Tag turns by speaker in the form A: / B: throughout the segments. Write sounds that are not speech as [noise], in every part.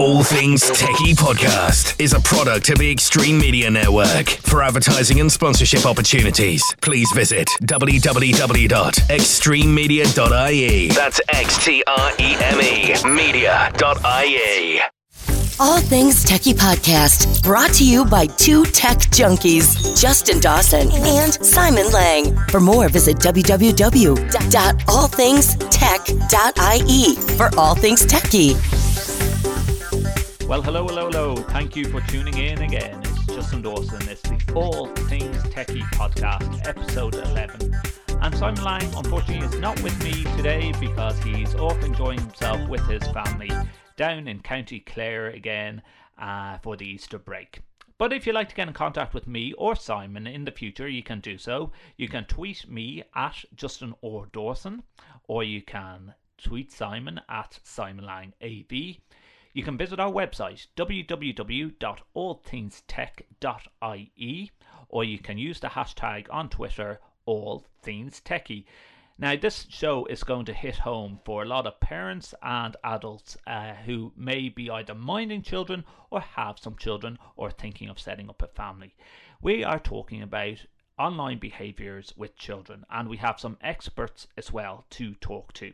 A: All Things Techie Podcast is a product of the Extreme Media Network. For advertising and sponsorship opportunities, please visit www.extrememedia.ie. That's X T R E M E media.ie.
B: All Things Techie Podcast, brought to you by two tech junkies, Justin Dawson and Simon Lang. For more, visit www.allthingstech.ie for all things techie.
C: Well, hello, hello, hello. Thank you for tuning in again. It's Justin Dawson. It's the All Things Techie podcast, episode 11. And Simon Lang, unfortunately, is not with me today because he's off enjoying himself with his family down in County Clare again uh, for the Easter break. But if you'd like to get in contact with me or Simon in the future, you can do so. You can tweet me at Justin or Dawson, or you can tweet Simon at Simon Lang AB. You can visit our website www.allthingstech.ie or you can use the hashtag on Twitter allthingstechie. Now, this show is going to hit home for a lot of parents and adults uh, who may be either minding children or have some children or thinking of setting up a family. We are talking about online behaviors with children, and we have some experts as well to talk to.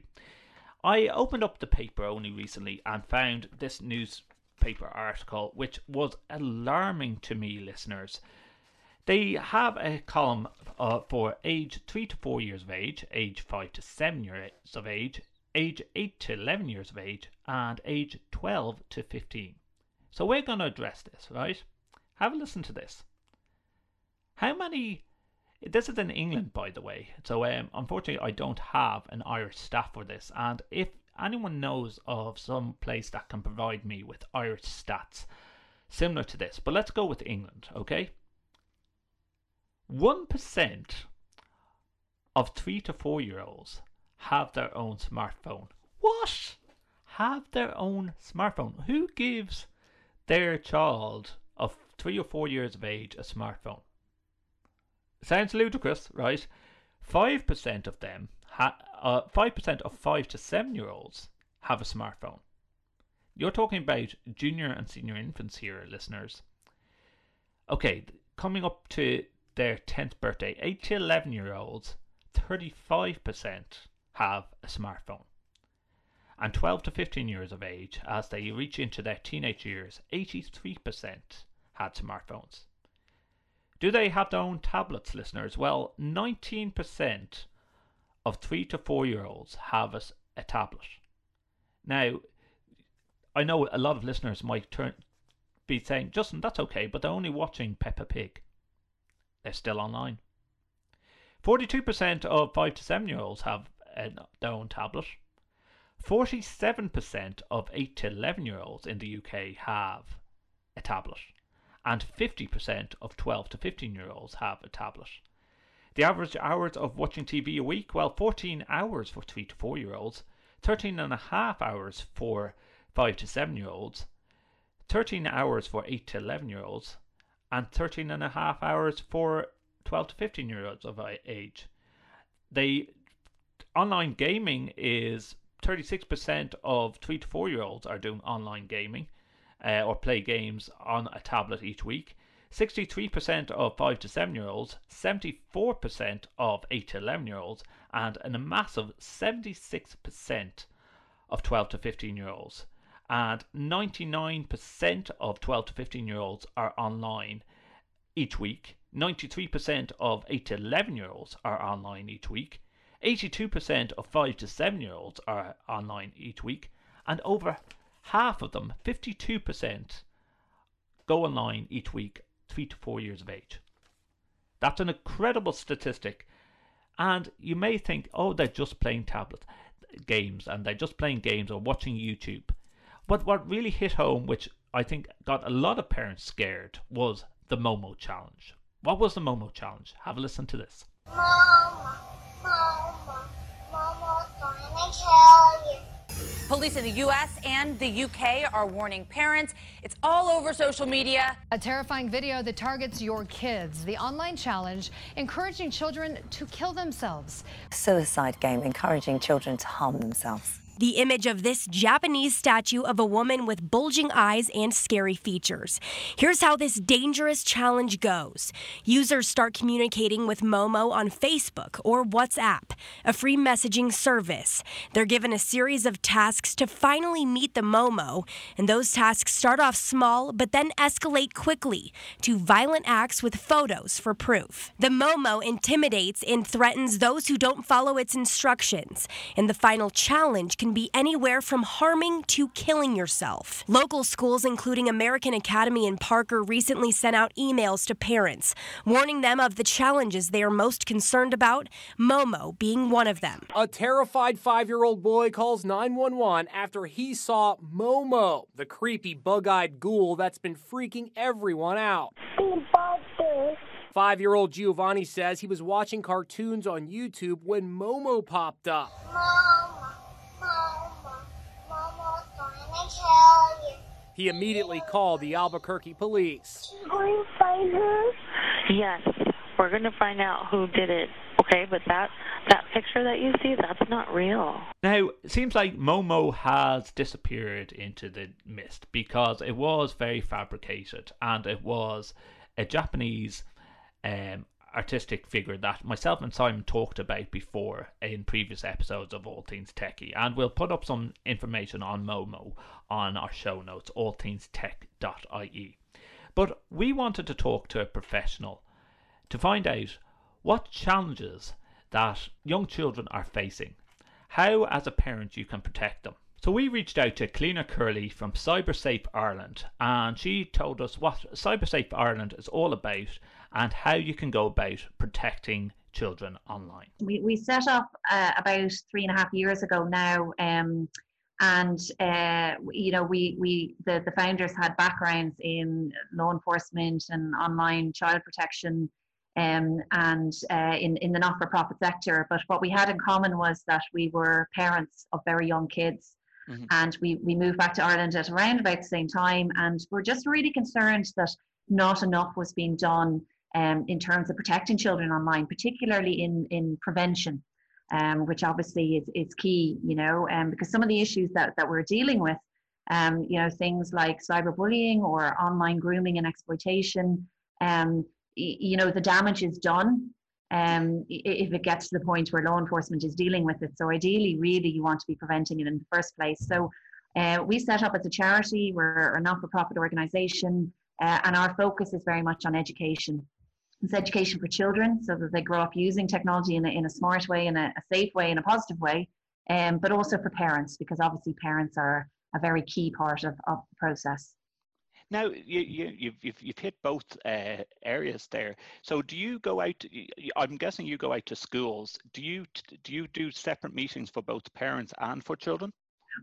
C: I opened up the paper only recently and found this newspaper article, which was alarming to me, listeners. They have a column uh, for age 3 to 4 years of age, age 5 to 7 years of age, age 8 to 11 years of age, and age 12 to 15. So we're going to address this, right? Have a listen to this. How many this is in England, by the way. So, um, unfortunately, I don't have an Irish staff for this. And if anyone knows of some place that can provide me with Irish stats similar to this, but let's go with England, okay? 1% of 3 to 4 year olds have their own smartphone. What? Have their own smartphone? Who gives their child of 3 or 4 years of age a smartphone? Sounds ludicrous, right? 5% of them, ha- uh, 5% of 5 to 7 year olds have a smartphone. You're talking about junior and senior infants here, listeners. Okay, coming up to their 10th birthday, 8 to 11 year olds, 35% have a smartphone. And 12 to 15 years of age, as they reach into their teenage years, 83% had smartphones. Do they have their own tablets, listeners? Well, 19% of 3 to 4 year olds have a, a tablet. Now, I know a lot of listeners might turn, be saying, Justin, that's okay, but they're only watching Peppa Pig. They're still online. 42% of 5 to 7 year olds have their own tablet. 47% of 8 to 11 year olds in the UK have a tablet and 50% of 12 to 15 year olds have a tablet. The average hours of watching TV a week, well, 14 hours for 3 to 4 year olds, 13 and a half hours for 5 to 7 year olds, 13 hours for 8 to 11 year olds, and 13 and a half hours for 12 to 15 year olds of age. They online gaming is 36% of 3 to 4 year olds are doing online gaming uh, or play games on a tablet each week. 63% of 5 to 7 year olds, 74% of 8 to 11 year olds, and a massive 76% of 12 to 15 year olds. And 99% of 12 to 15 year olds are online each week. 93% of 8 to 11 year olds are online each week. 82% of 5 to 7 year olds are online each week. And over half of them, 52%, go online each week, three to four years of age. That's an incredible statistic. And you may think, oh, they're just playing tablet games and they're just playing games or watching YouTube. But what really hit home, which I think got a lot of parents scared, was the Momo Challenge. What was the Momo Challenge? Have a listen to this.
D: Mama,
E: Police in the U.S. and the U.K. are warning parents. It's all over social media.
F: A terrifying video that targets your kids. The online challenge encouraging children to kill themselves.
G: Suicide game encouraging children to harm themselves. The image of this Japanese statue of a woman with bulging eyes and scary features. Here's how this dangerous challenge goes users start communicating with Momo on Facebook or WhatsApp, a free messaging service. They're given a series of tasks to finally meet the Momo, and those tasks start off small but then escalate quickly to violent acts with photos for proof. The Momo intimidates and threatens those who don't follow its instructions, and the final challenge can be anywhere from harming to killing yourself. Local schools, including American Academy in Parker, recently sent out emails to parents, warning them of the challenges they are most concerned about, Momo being one of them.
H: A terrified five year old boy calls 911 after he saw Momo, the creepy bug eyed ghoul that's been freaking everyone out. Five year old Giovanni says he was watching cartoons on YouTube when Momo popped up.
D: Mama, Mama, Mama's gonna kill you.
H: He immediately called the Albuquerque police.
D: You going to find her?
I: Yes, we're going to find out who did it. Okay, but that that picture that you see, that's not real.
C: Now, it seems like Momo has disappeared into the mist because it was very fabricated and it was a Japanese um, artistic figure that myself and Simon talked about before in previous episodes of All Things Techie. And we'll put up some information on Momo on our show notes, allthingstech.ie. But we wanted to talk to a professional to find out what challenges that young children are facing, how as a parent you can protect them. So we reached out to Cliona Curley from CyberSafe Ireland and she told us what CyberSafe Ireland is all about and how you can go about protecting children online.
J: We, we set up uh, about three and a half years ago now. Um, and uh, you know we we the, the founders had backgrounds in law enforcement and online child protection um, and uh, in, in the not-for-profit sector. But what we had in common was that we were parents of very young kids. Mm-hmm. And we, we moved back to Ireland at around about the same time. And we're just really concerned that not enough was being done um, in terms of protecting children online, particularly in, in prevention, um, which obviously is, is key, you know, um, because some of the issues that, that we're dealing with, um, you know, things like cyberbullying or online grooming and exploitation, um, you know the damage is done um, if it gets to the point where law enforcement is dealing with it. So ideally, really, you want to be preventing it in the first place. So uh, we set up as a charity. We're a not-for-profit organisation, uh, and our focus is very much on education. It's education for children, so that they grow up using technology in a, in a smart way, in a, a safe way, in a positive way, um, but also for parents, because obviously parents are a very key part of, of the process.
C: Now you, you you've, you've you've hit both uh, areas there. So do you go out? I'm guessing you go out to schools. Do you do you do separate meetings for both parents and for children?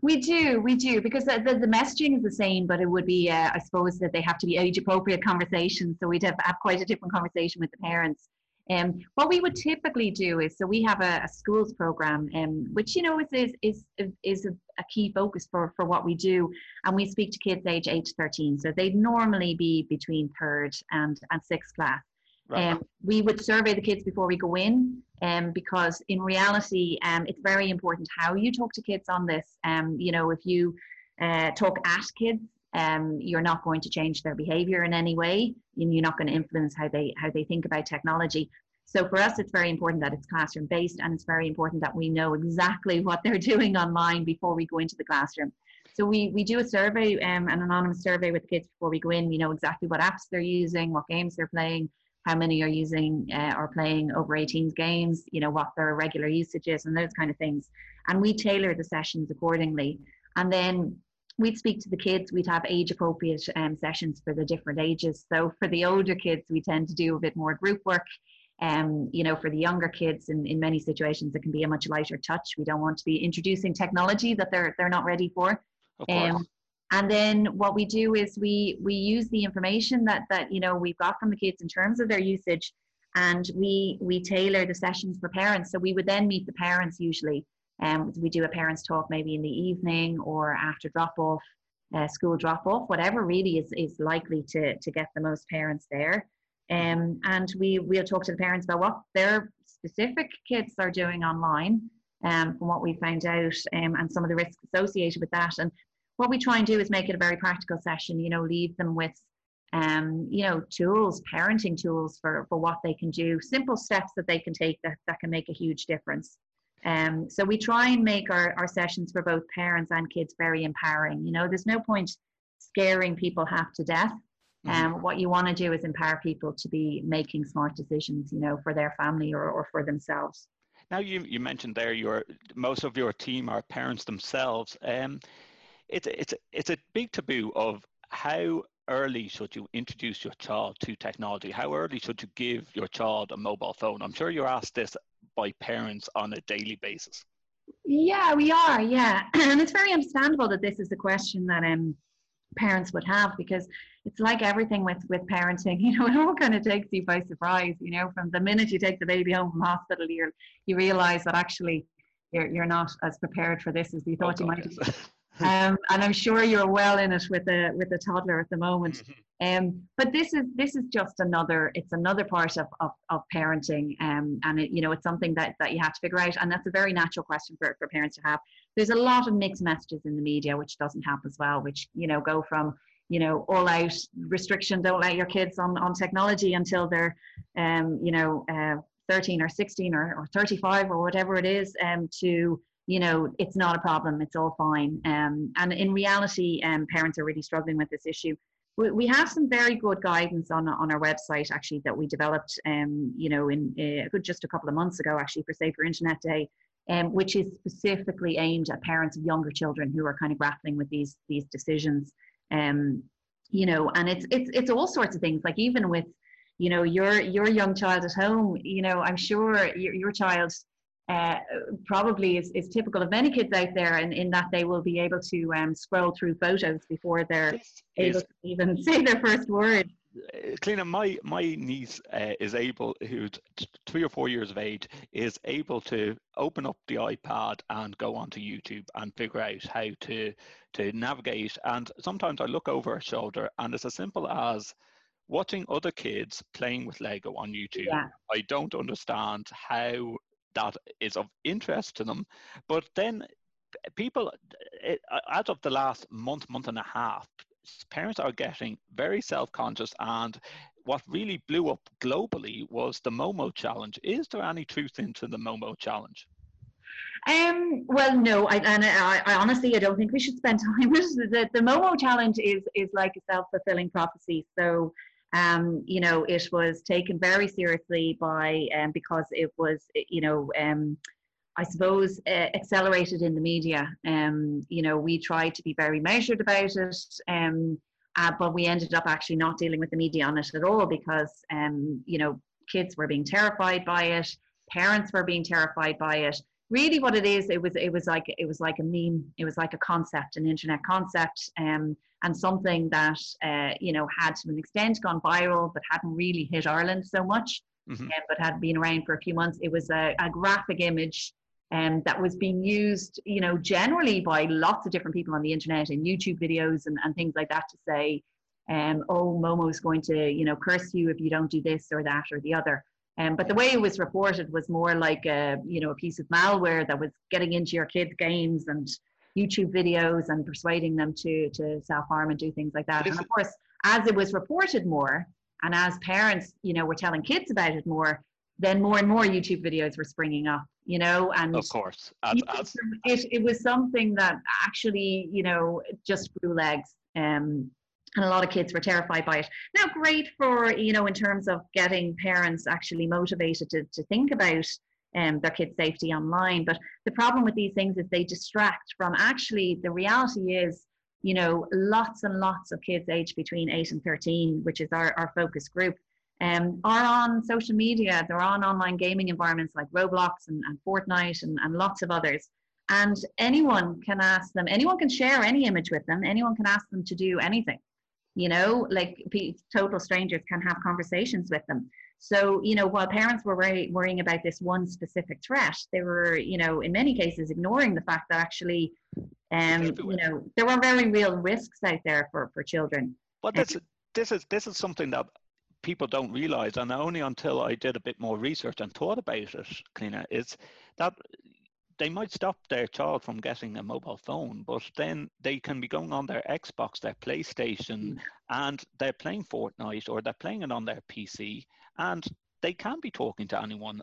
J: We do, we do, because the, the, the, messaging is the same, but it would be, uh, I suppose, that they have to be age appropriate conversations. So we'd have, have quite a different conversation with the parents. Um, what we would typically do is, so we have a, a schools program, um, which you know is is is, is a, a, key focus for for what we do, and we speak to kids age eight to thirteen. So they'd normally be between third and and sixth class. Right. Um, we would survey the kids before we go in, um, because in reality, um, it's very important how you talk to kids on this. Um, you know, if you uh, talk at kids, um, you're not going to change their behavior in any way you're not going to influence how they how they think about technology. So for us it's very important that it's classroom based and it's very important that we know exactly what they're [laughs] doing online before we go into the classroom. So we we do a survey um, an anonymous survey with kids before we go in. We know exactly what apps they're using what games they're playing how many are using uh, or playing over 18s games you know what their regular usage is and those kind of things. And we tailor the sessions accordingly. And then we'd speak to the kids. We'd have age appropriate um, sessions for the different ages. So for the older kids we tend to do a bit more group work. Um, you know for the younger kids in, in many situations it can be a much lighter touch. We don't want to be introducing technology that they're they're not ready for. Um, and then what we do is we we use the information that that you know we've got from the kids in terms of their usage and we we tailor the sessions for parents so we would then meet the parents usually um, we do a parents talk maybe in the evening or after drop off, uh, school drop off, whatever really is, is likely to, to get the most parents there. Um, and we, we'll talk to the parents about what their specific kids are doing online um, from what we found out um, and some of the risks associated with that. And what we try and do is make it a very practical session, you know, leave them with, um, you know, tools, parenting tools for, for what they can do, simple steps that they can take that, that can make a huge difference. Um, so we try and make our, our sessions for both parents and kids very empowering. You know, there's no point scaring people half to death. Um, what you want to do is empower people to be making smart decisions, you know, for their family or, or for themselves.
K: Now you, you mentioned there your most of your team are parents themselves. Um, it's it's it's a big taboo of how early should you introduce your child to technology? How early should you give your child a mobile phone? I'm sure you're asked this by parents on a daily basis.
J: Yeah, we are. Yeah, [clears throat] and it's very understandable that this is a question that um parents would have because it's like everything with with parenting [laughs] you know it all kind of takes you by surprise you know from the minute you take the baby home from hospital you you realize that actually you're, you're not as prepared for this as you thought oh, you might be [laughs] um, and I'm sure you're well in it with a with a toddler at the moment. Mm-hmm. Um, but this is this is just another it's another part of of, of parenting, um, and it, you know it's something that that you have to figure out, and that's a very natural question for for parents to have. There's a lot of mixed messages in the media which doesn't help as well, which you know go from you know all out restriction, don't let your kids on on technology until they're um, you know uh, 13 or 16 or, or 35 or whatever it is, um, to you know, it's not a problem, it's all fine. Um, and in reality, um, parents are really struggling with this issue. We, we have some very good guidance on, on our website actually that we developed, um, you know, in uh, just a couple of months ago actually for Safer Internet Day, um, which is specifically aimed at parents of younger children who are kind of grappling with these these decisions. Um, you know, and it's it's it's all sorts of things. Like even with, you know, your your young child at home, you know, I'm sure your your child uh, probably is, is typical of many kids out there and in that they will be able to um, scroll through photos before they're able to even [laughs] say their first word.
K: Cliona, uh, my my niece uh, is able, who's three or four years of age, is able to open up the iPad and go onto YouTube and figure out how to to navigate. And sometimes I look over her shoulder, and it's as simple as watching other kids playing with Lego on YouTube. Yeah. I don't understand how that is of interest to them. But then people, it, as of the last month, month and a half, parents are getting very self-conscious and what really blew up globally was the Momo challenge. Is there any truth into the Momo challenge?
J: Um, well, no, I, and I, I, honestly, I don't think we should spend [laughs] time with the, the Momo challenge is, is like a self-fulfilling prophecy. So um, you know, it was taken very seriously by um, because it was, you know, um, I suppose uh, accelerated in the media. Um, you know, we tried to be very measured about it, um, uh, but we ended up actually not dealing with the media on it at all because, um, you know, kids were being terrified by it, parents were being terrified by it. Really, what it is, it was it was like it was like a meme, it was like a concept, an internet concept. Um, and something that uh, you know had to an extent gone viral but hadn't really hit Ireland so much, mm-hmm. uh, but had been around for a few months. It was a, a graphic image um, that was being used, you know, generally by lots of different people on the internet in YouTube videos and, and things like that to say, um, oh, Momo's going to, you know, curse you if you don't do this or that or the other. Um, but the way it was reported was more like a, you know, a piece of malware that was getting into your kids' games and YouTube videos and persuading them to to self harm and do things like that. And of course, as it was reported more, and as parents, you know, were telling kids about it more, then more and more YouTube videos were springing up. You know, and
K: of course, as, as,
J: it it was something that actually, you know, just grew legs. Um, and a lot of kids were terrified by it. Now, great for you know in terms of getting parents actually motivated to to think about um, their kids' safety online. But the problem with these things is they distract from actually the reality is, you know, lots and lots of kids aged between 8 and 13, which is our, our focus group, um, are on social media. They're on online gaming environments like Roblox and, and Fortnite and, and lots of others. And anyone can ask them, anyone can share any image with them, anyone can ask them to do anything. You know, like total strangers can have conversations with them. So, you know, while parents were worry, worrying about this one specific threat, they were, you know, in many cases ignoring the fact that actually, um, you know, there were very real risks out there for, for children.
K: But this, this is this is something that people don't realize, and only until I did a bit more research and thought about it, Cliona, is that they might stop their child from getting a mobile phone, but then they can be going on their Xbox, their PlayStation, and they're playing Fortnite or they're playing it on their PC, and they can be talking to anyone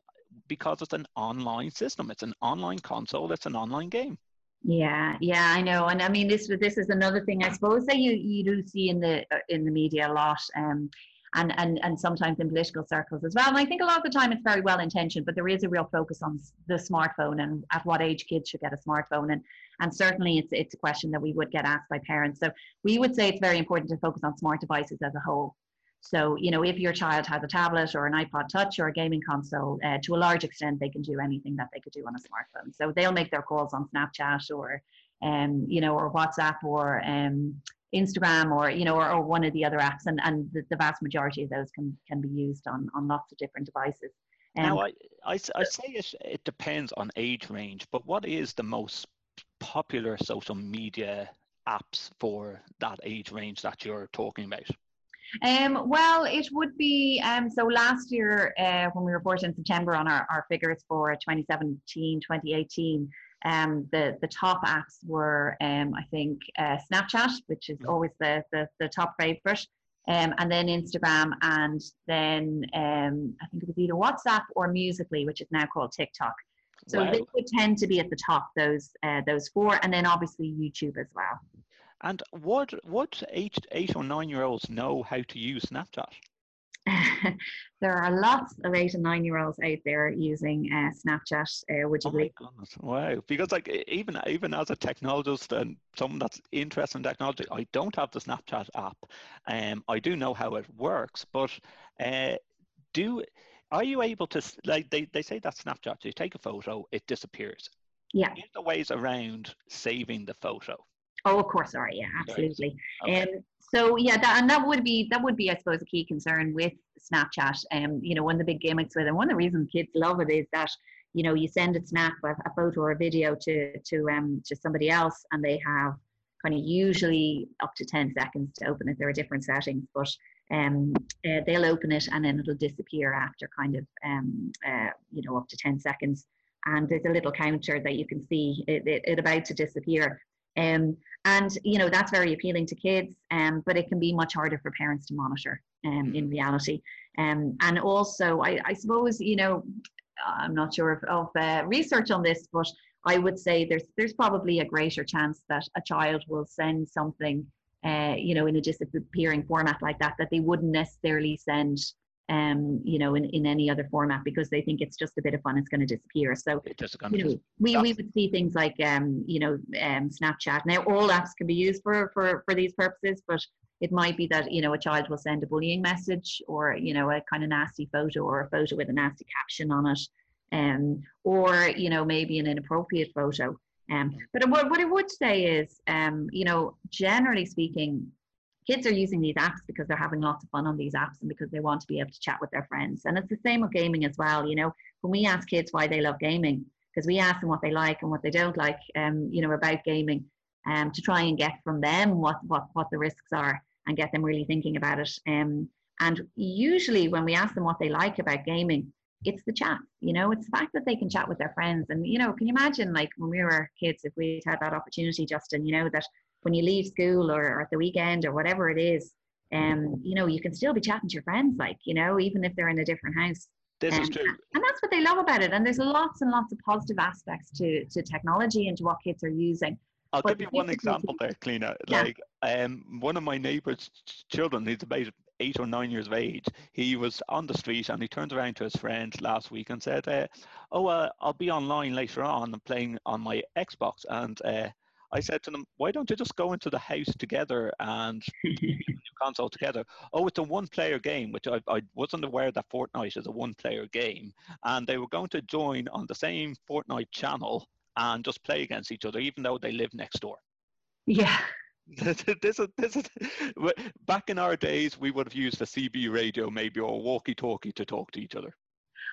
K: because it's an online system. It's an online console. It's an online game.
J: Yeah, yeah, I know, and I mean this. This is another thing I suppose that you you do see in the in the media a lot. Um, and, and, and sometimes in political circles as well. And I think a lot of the time it's very well intentioned, but there is a real focus on the smartphone and at what age kids should get a smartphone. And, and certainly it's, it's a question that we would get asked by parents. So we would say it's very important to focus on smart devices as a whole. So, you know, if your child has a tablet or an iPod Touch or a gaming console, uh, to a large extent, they can do anything that they could do on a smartphone. So they'll make their calls on Snapchat or, um, you know, or WhatsApp or um, Instagram or you know or, or, one of the other apps and, and the, the, vast majority of those can, can be used on, on lots of different devices.
K: Um, now I, I, I say it, it depends on age range, but what is the most popular social media apps for that age range that you're talking about?
J: Um, well, it would be um, so last year uh, when we reported in September on our, our figures for 2017, 2018, um, the the top apps were um, I think uh, Snapchat, which is mm. always the the, the top favorite, um, and then Instagram, and then um, I think it was either WhatsApp or Musical.ly, which is now called TikTok. So wow. they would tend to be at the top those uh, those four, and then obviously YouTube as well.
K: And what what eight eight or nine year olds know how to use Snapchat? [laughs]
J: there are lots of eight and nine year olds out there using uh, Snapchat. Uh, would you oh believe?
K: Wow! Because like even even as a technologist and someone that's interested in technology, I don't have the Snapchat app. Um, I do know how it works, but uh, do are you able to like they, they say that Snapchat? You take a photo, it disappears.
J: Yeah.
K: Is the ways around saving the photo?
J: Oh, of course, sorry, yeah, absolutely. Okay. Um, so yeah, that, and that would be that would be, I suppose, a key concern with Snapchat. Um, you know, one of the big gimmicks with it, and one of the reasons kids love it is that you know you send a snap, a, a photo or a video to to um to somebody else, and they have kind of usually up to 10 seconds to open it. There are different settings, but um, uh, they'll open it and then it'll disappear after kind of, um, uh, you know, up to 10 seconds. And there's a little counter that you can see it, it, it about to disappear. Um, and you know that's very appealing to kids, um, but it can be much harder for parents to monitor um, in reality. Um, and also, I, I suppose you know, I'm not sure of, of uh, research on this, but I would say there's there's probably a greater chance that a child will send something, uh, you know, in a disappearing format like that that they wouldn't necessarily send um, you know, in, in any other format because they think it's just a bit of fun, it's going to disappear. So, you know, we, we would see things like, um, you know, um, Snapchat. Now, all apps can be used for, for, for these purposes, but it might be that, you know, a child will send a bullying message or, you know, a kind of nasty photo or a photo with a nasty caption on it. Um, or, you know, maybe an inappropriate photo. Um, but what, what I would say is, um, you know, generally speaking, kids are using these apps because they're having lots of fun on these apps and because they want to be able to chat with their friends. And it's the same with gaming as well. You know, when we ask kids why they love gaming, because we ask them what they like and what they don't like, um, you know, about gaming, um, to try and get from them what what what the risks are and get them really thinking about it. Um, and usually when we ask them what they like about gaming, it's the chat. You know, it's the fact that they can chat with their friends. And you know, can you imagine like when we were kids, if we'd had that opportunity, Justin, you know, that when you leave school or, or at the weekend or whatever it is, um, you know, you can still be chatting to your friends, like, you know, even if they're in a different house.
K: This
J: um,
K: is true.
J: And that's what they love about it. And there's lots and lots of positive aspects to, to technology and to what kids are using.
K: I'll but give you one example there, Cliona. Yeah. Like, um, one of my neighbour's children, he's about eight or nine years of age, he was on the street and he turned around to his friend last week and said, uh, "Oh, uh, I'll be online later on and playing on my Xbox." And uh, I said to them, why don't you just go into the house together and [laughs] new console together? Oh, it's a one player game, which I, I wasn't aware that Fortnite is a one player game. And they were going to join on the same Fortnite channel and just play against each other, even though they live next door.
J: Yeah. [laughs]
K: this is this is back in our days we would have used a CB radio maybe or a walkie talkie to talk to each other.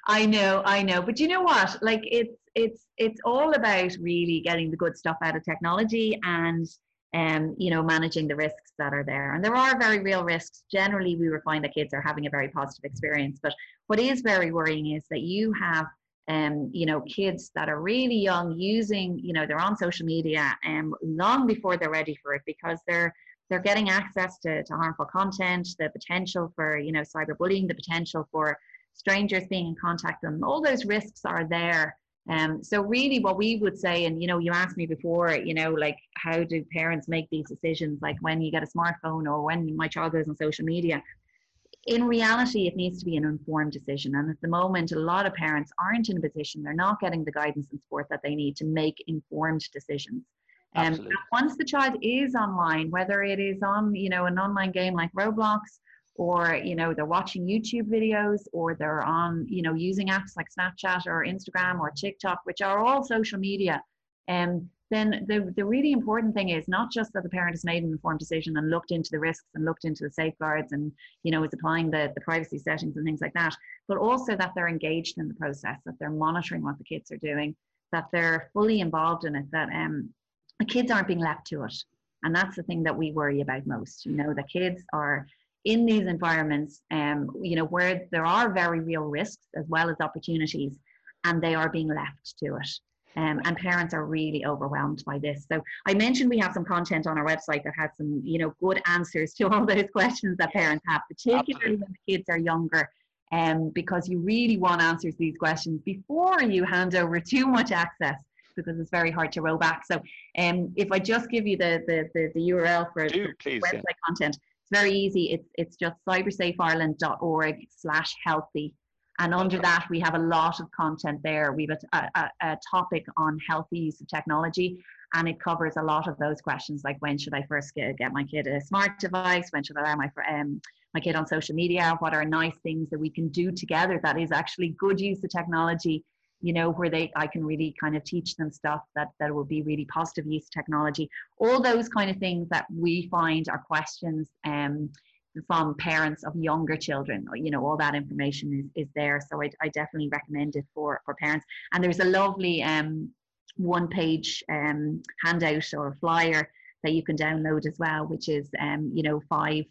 J: I know, I know. But you know what? Like it's it's it's all about really getting the good stuff out of technology and um, you know, managing the risks that are there. And there are very real risks. Generally, we would find that kids are having a very positive experience. But what is very worrying is that you have um, you know, kids that are really young using, you know, they're on social media um, long before they're ready for it because they're they're getting access to, to harmful content, the potential for, you know, cyberbullying, the potential for strangers being in contact with them. All those risks are there. Um, so really what we would say, and you know, you asked me before, you know, like how do parents make these decisions, like when you get a smartphone or when my child goes on social media, in reality, it needs to be an informed decision. And at the moment, a lot of parents aren't in a position, they're not getting the guidance and support that they need to make informed decisions. Um, and once the child is online, whether it is on, you know, an online game like Roblox, or you know they're watching YouTube videos, or they're on, you know, using apps like Snapchat or Instagram or TikTok, which are all social media. Um, then the, the really important thing is not just that the parent has made an informed decision and looked into the risks and looked into the safeguards and you know is applying the, the privacy settings and things like that but also that they're engaged in the process that they're monitoring what the kids are doing that they're fully involved in it that um, the kids aren't being left to it and that's the thing that we worry about most you know the kids are in these environments um, you know where there are very real risks as well as opportunities and they are being left to it um, and parents are really overwhelmed by this. So I mentioned we have some content on our website that has some, you know, good answers [laughs] to all those questions that parents have, particularly Absolutely. when the kids are younger. Um, because you really want answers to these questions before you hand over too much access because it's very hard to roll back. So um, if I just give you the, the, the, the URL for
K: Do, please,
J: website yeah. content, it's very easy. It's, it's just cybersafeireland.org slash healthy and under that, we have a lot of content there. We have a, a, a, topic on healthy use of technology, and it covers a lot of those questions like when should I first get, get my kid a smart device? When should I allow my, um, my kid on social media? What are nice things that we can do together that is actually good use of technology? You know, where they I can really kind of teach them stuff that that will be really positive use technology. All those kind of things that we find are questions. Um, from parents of younger children you know all that information is, is there so I, I definitely recommend it for for parents and there's a lovely um, one page um, handout or flyer that you can download as well which is um, you know five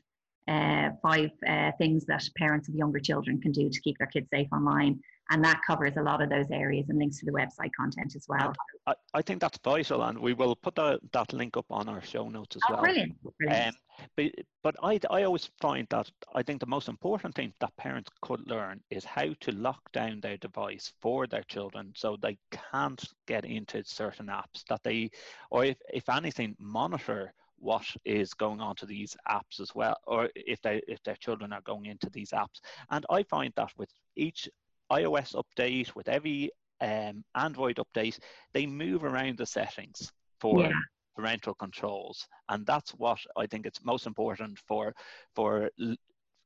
J: uh, five uh, things that parents of younger children can do to keep their kids safe online and that covers a lot of those areas and links to the website content as well.
K: I, I think that's vital, and we will put that, that link up on our show notes as
J: oh,
K: well.
J: Brilliant. brilliant. Um,
K: but but I, I always find that I think the most important thing that parents could learn is how to lock down their device for their children so they can't get into certain apps that they, or if, if anything, monitor what is going on to these apps as well or if they if their children are going into these apps and i find that with each iOS update, with every um, Android update, they move around the settings for yeah. parental controls, and that's what I think it's most important for for l-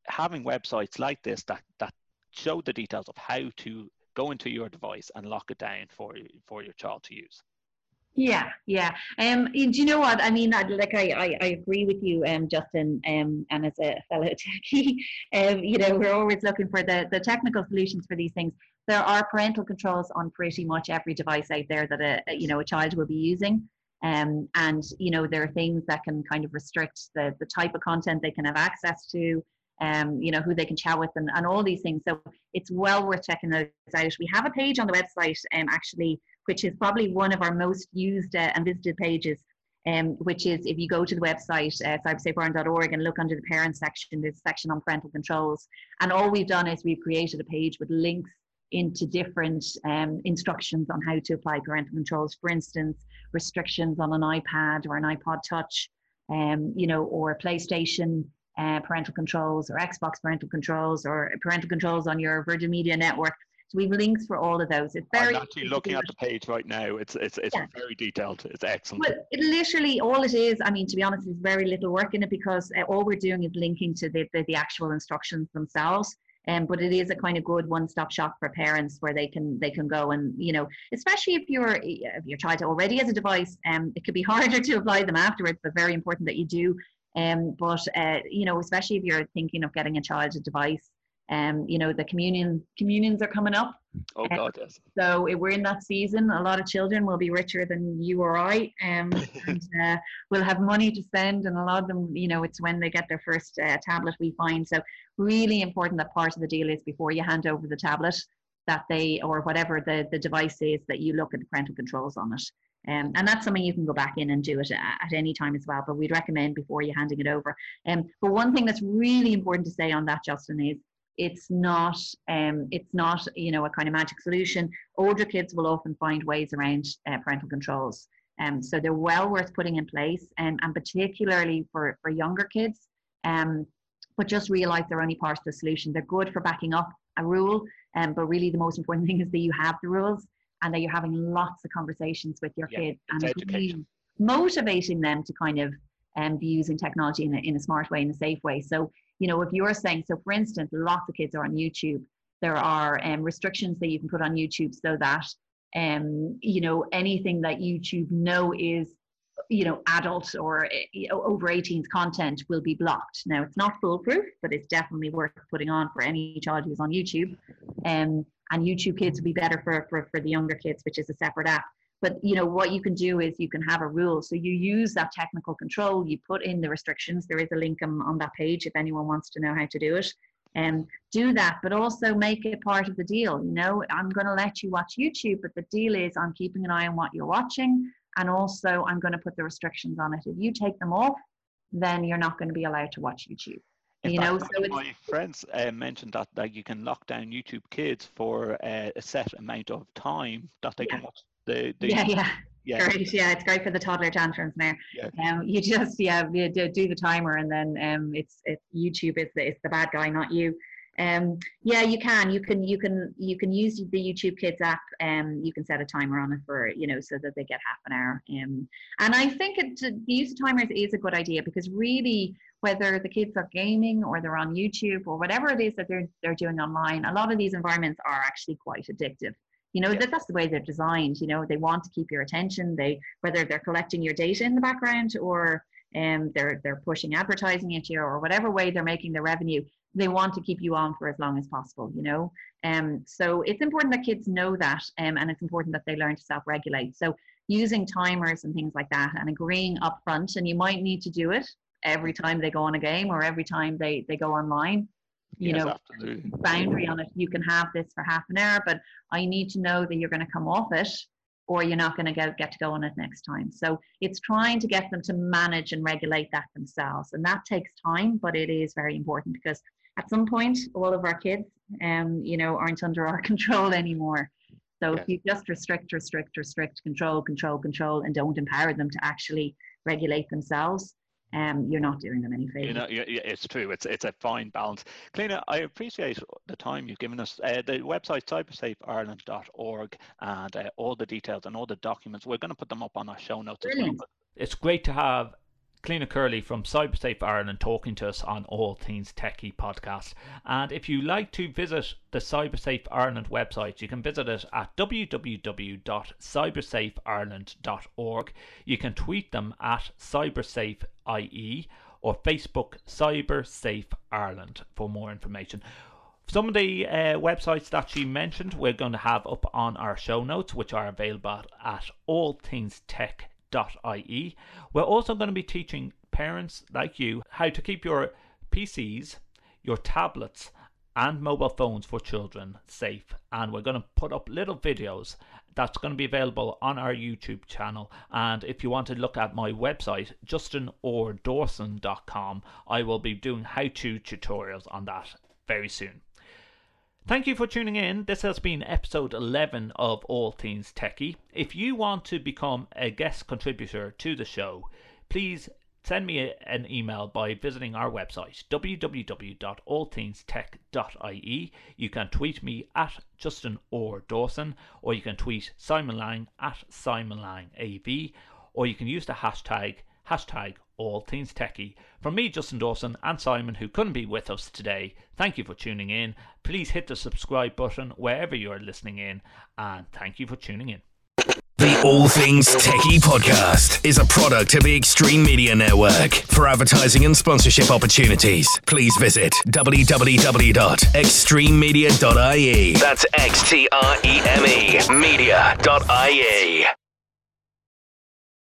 K: having websites like this that that show the details of how to go into your device and lock it down for for your child to use.
J: Yeah, yeah. Um, do you know what I mean? I, like I, I, I agree with you, um, Justin. Um, and as a fellow [laughs] techie, um, you know, we're always looking for the the technical solutions for these things. There are parental controls on pretty much every device out there that a you know a child will be using. Um, and you know there are things that can kind of restrict the the type of content they can have access to. Um, you know who they can chat with and, and all these things. So it's well worth checking those out. We have a page on the website, um, actually which is probably one of our most used uh, and visited pages. Um, which is if you go to the website uh, and look under the parent section, there's a section on parental controls. And all we've done is we've created a page with links into different um, instructions on how to apply parental controls. For instance, restrictions on an iPad or an iPod Touch, um, you know, or PlayStation uh, parental controls, or Xbox parental controls, or parental controls on your Virgin Media network. So we've links for all of those. It's very.
K: I'm actually looking at the page right now. It's it's it's yeah. very detailed. It's excellent.
J: Well, it literally all it is. I mean, to be honest, there's very little work in it because uh, all we're doing is linking to the the, the actual instructions themselves. Um, but it is a kind of good one-stop shop for parents where they can they can go and you know especially if you're if your child already has a device um it could be [laughs] harder to apply them afterwards but very important that you do um but uh, you know especially if you're thinking of getting a child a device um, you know, the communion communions are coming up.
K: Oh um, God, yes.
J: So we're in that season. A lot of children will be richer than you or I, um, [laughs] and uh, will have money to spend. And a lot of them, you know, it's when they get their first uh, tablet we find. So really important that part of the deal is before you hand over the tablet, that they or whatever the the device is that you look at the parental controls on it. Um, and that's something you can go back in and do it at, any time as well. But we'd recommend before you handing it over. Um, but one thing that's really important to say on that, Justin, is it's not um, it's not you know a kind of magic solution. Older kids will often find ways around uh, parental controls. Um, so they're well worth putting in place, um, and particularly for, for younger kids. Um, but just realize they're only part of the solution. They're good for backing up a rule, um, but really the most important [laughs] thing is that you have the rules and that you're having lots of conversations with your
K: Yeah,
J: kids and really motivating them to kind of um, be using technology in a, in a smart way, in a safe way. So, you know, if you're saying, so for instance, lots of kids are on YouTube, there are um, restrictions that you can put on YouTube so that, um, you know, anything that YouTube know is, you know, adult or eh, over 18s content will be blocked. Now, it's not foolproof, but it's definitely worth putting on for any child who's on YouTube. Um, and YouTube Kids will be better for, for, for the younger kids, which is a separate app. But you know what you can do is you can have a rule. So you use that technical control. You put in the restrictions. There is a link on, on that page if anyone wants to know how to do it. And do that, but also make it part of the deal. You know, I'm going to let you watch YouTube, but the deal is I'm keeping an eye on what you're watching, and also I'm going to put the restrictions on it. If you take them off, then you're not going to be allowed to watch YouTube.
K: In
J: you know, so
K: my friends uh, mentioned that that you can lock down YouTube Kids for uh, a set amount of time that they can watch the, the
J: yeah, yeah.
K: yeah.
J: Great, yeah, it's great for the toddler tantrums now.
K: Yeah.
J: Um, you just yeah, you do, do the timer, and then um, it's it's YouTube is the, is the bad guy, not you. Um, yeah, you can, you can, you can, you can use the YouTube Kids app. Um, you can set a timer on it for you know so that they get half an hour. Um, and I think it, the use of timers is a good idea because really, whether the kids are gaming or they're on YouTube or whatever it is that they're they're doing online, a lot of these environments are actually quite addictive you know that that's the way they're designed you know they want to keep your attention. They whether they're collecting your data in the background or um, they're they're pushing advertising at you or whatever way they're making their revenue they want to keep you on for as long as possible you know? Um, so it's important that kids know that um, and it's important that they learn to self-regulate. So using timers and things like that and agreeing upfront and you might need to do it every time they go on a game or every time they they go online you
K: Yes,
J: know
K: absolutely.
J: boundary on it. You can have this for half an hour, but I need to know that you're going to come off it or you're not going to get, get to go on it next time. So it's trying to get them to manage and regulate that themselves. And that takes time, but it is very important because at some point, all of our kids, um, you know, aren't under our [laughs] control anymore. So if you just restrict, restrict, restrict, control, control, control, and don't empower them to actually regulate themselves, um, you're not doing them any favors.
K: You know, yeah, yeah, it's true. It's it's a fine balance. Cliona, I appreciate the time you've given us. Uh, the website cybersafeireland.org and uh, all the details and all the documents. We're going to put them up on our show notes as well.
C: It's great to have Cliona Curley from CyberSafe Ireland talking to us on All Things Techie podcast. And if you like to visit the CyberSafe Ireland website, you can visit it at www.cybersafeireland.org. You can tweet them at CyberSafeIE or Facebook Cyber Safe Ireland for more information. Some of the uh, websites that she mentioned, we're going to have up on our show notes, which are available at allthingstech.ie. We're also going to be teaching parents like you how to keep your PCs, your tablets, and mobile phones for children safe. And we're going to put up little videos that's going to be available on our YouTube channel. And if you want to look at my website, justinordawson.com, I will be doing how to tutorials on that very soon. Thank you for tuning in. This has been episode 11 of All Things Techie. If you want to become a guest contributor to the show, please send me an email by visiting our website www.allthingstech.ie. You can tweet me at Justin or Dawson, or you can tweet Simon Lang at Simon Lang AV, or you can use the hashtag hashtag all things techie. From me, Justin Dawson, and Simon, who couldn't be with us today, thank you for tuning in. Please hit the subscribe button wherever you are listening in, and thank you for tuning in.
A: All Things Techie podcast is a product of the Extreme Media Network. For advertising and sponsorship opportunities, please visit www.extrememedia.ie. That's X T R E M E media.ie.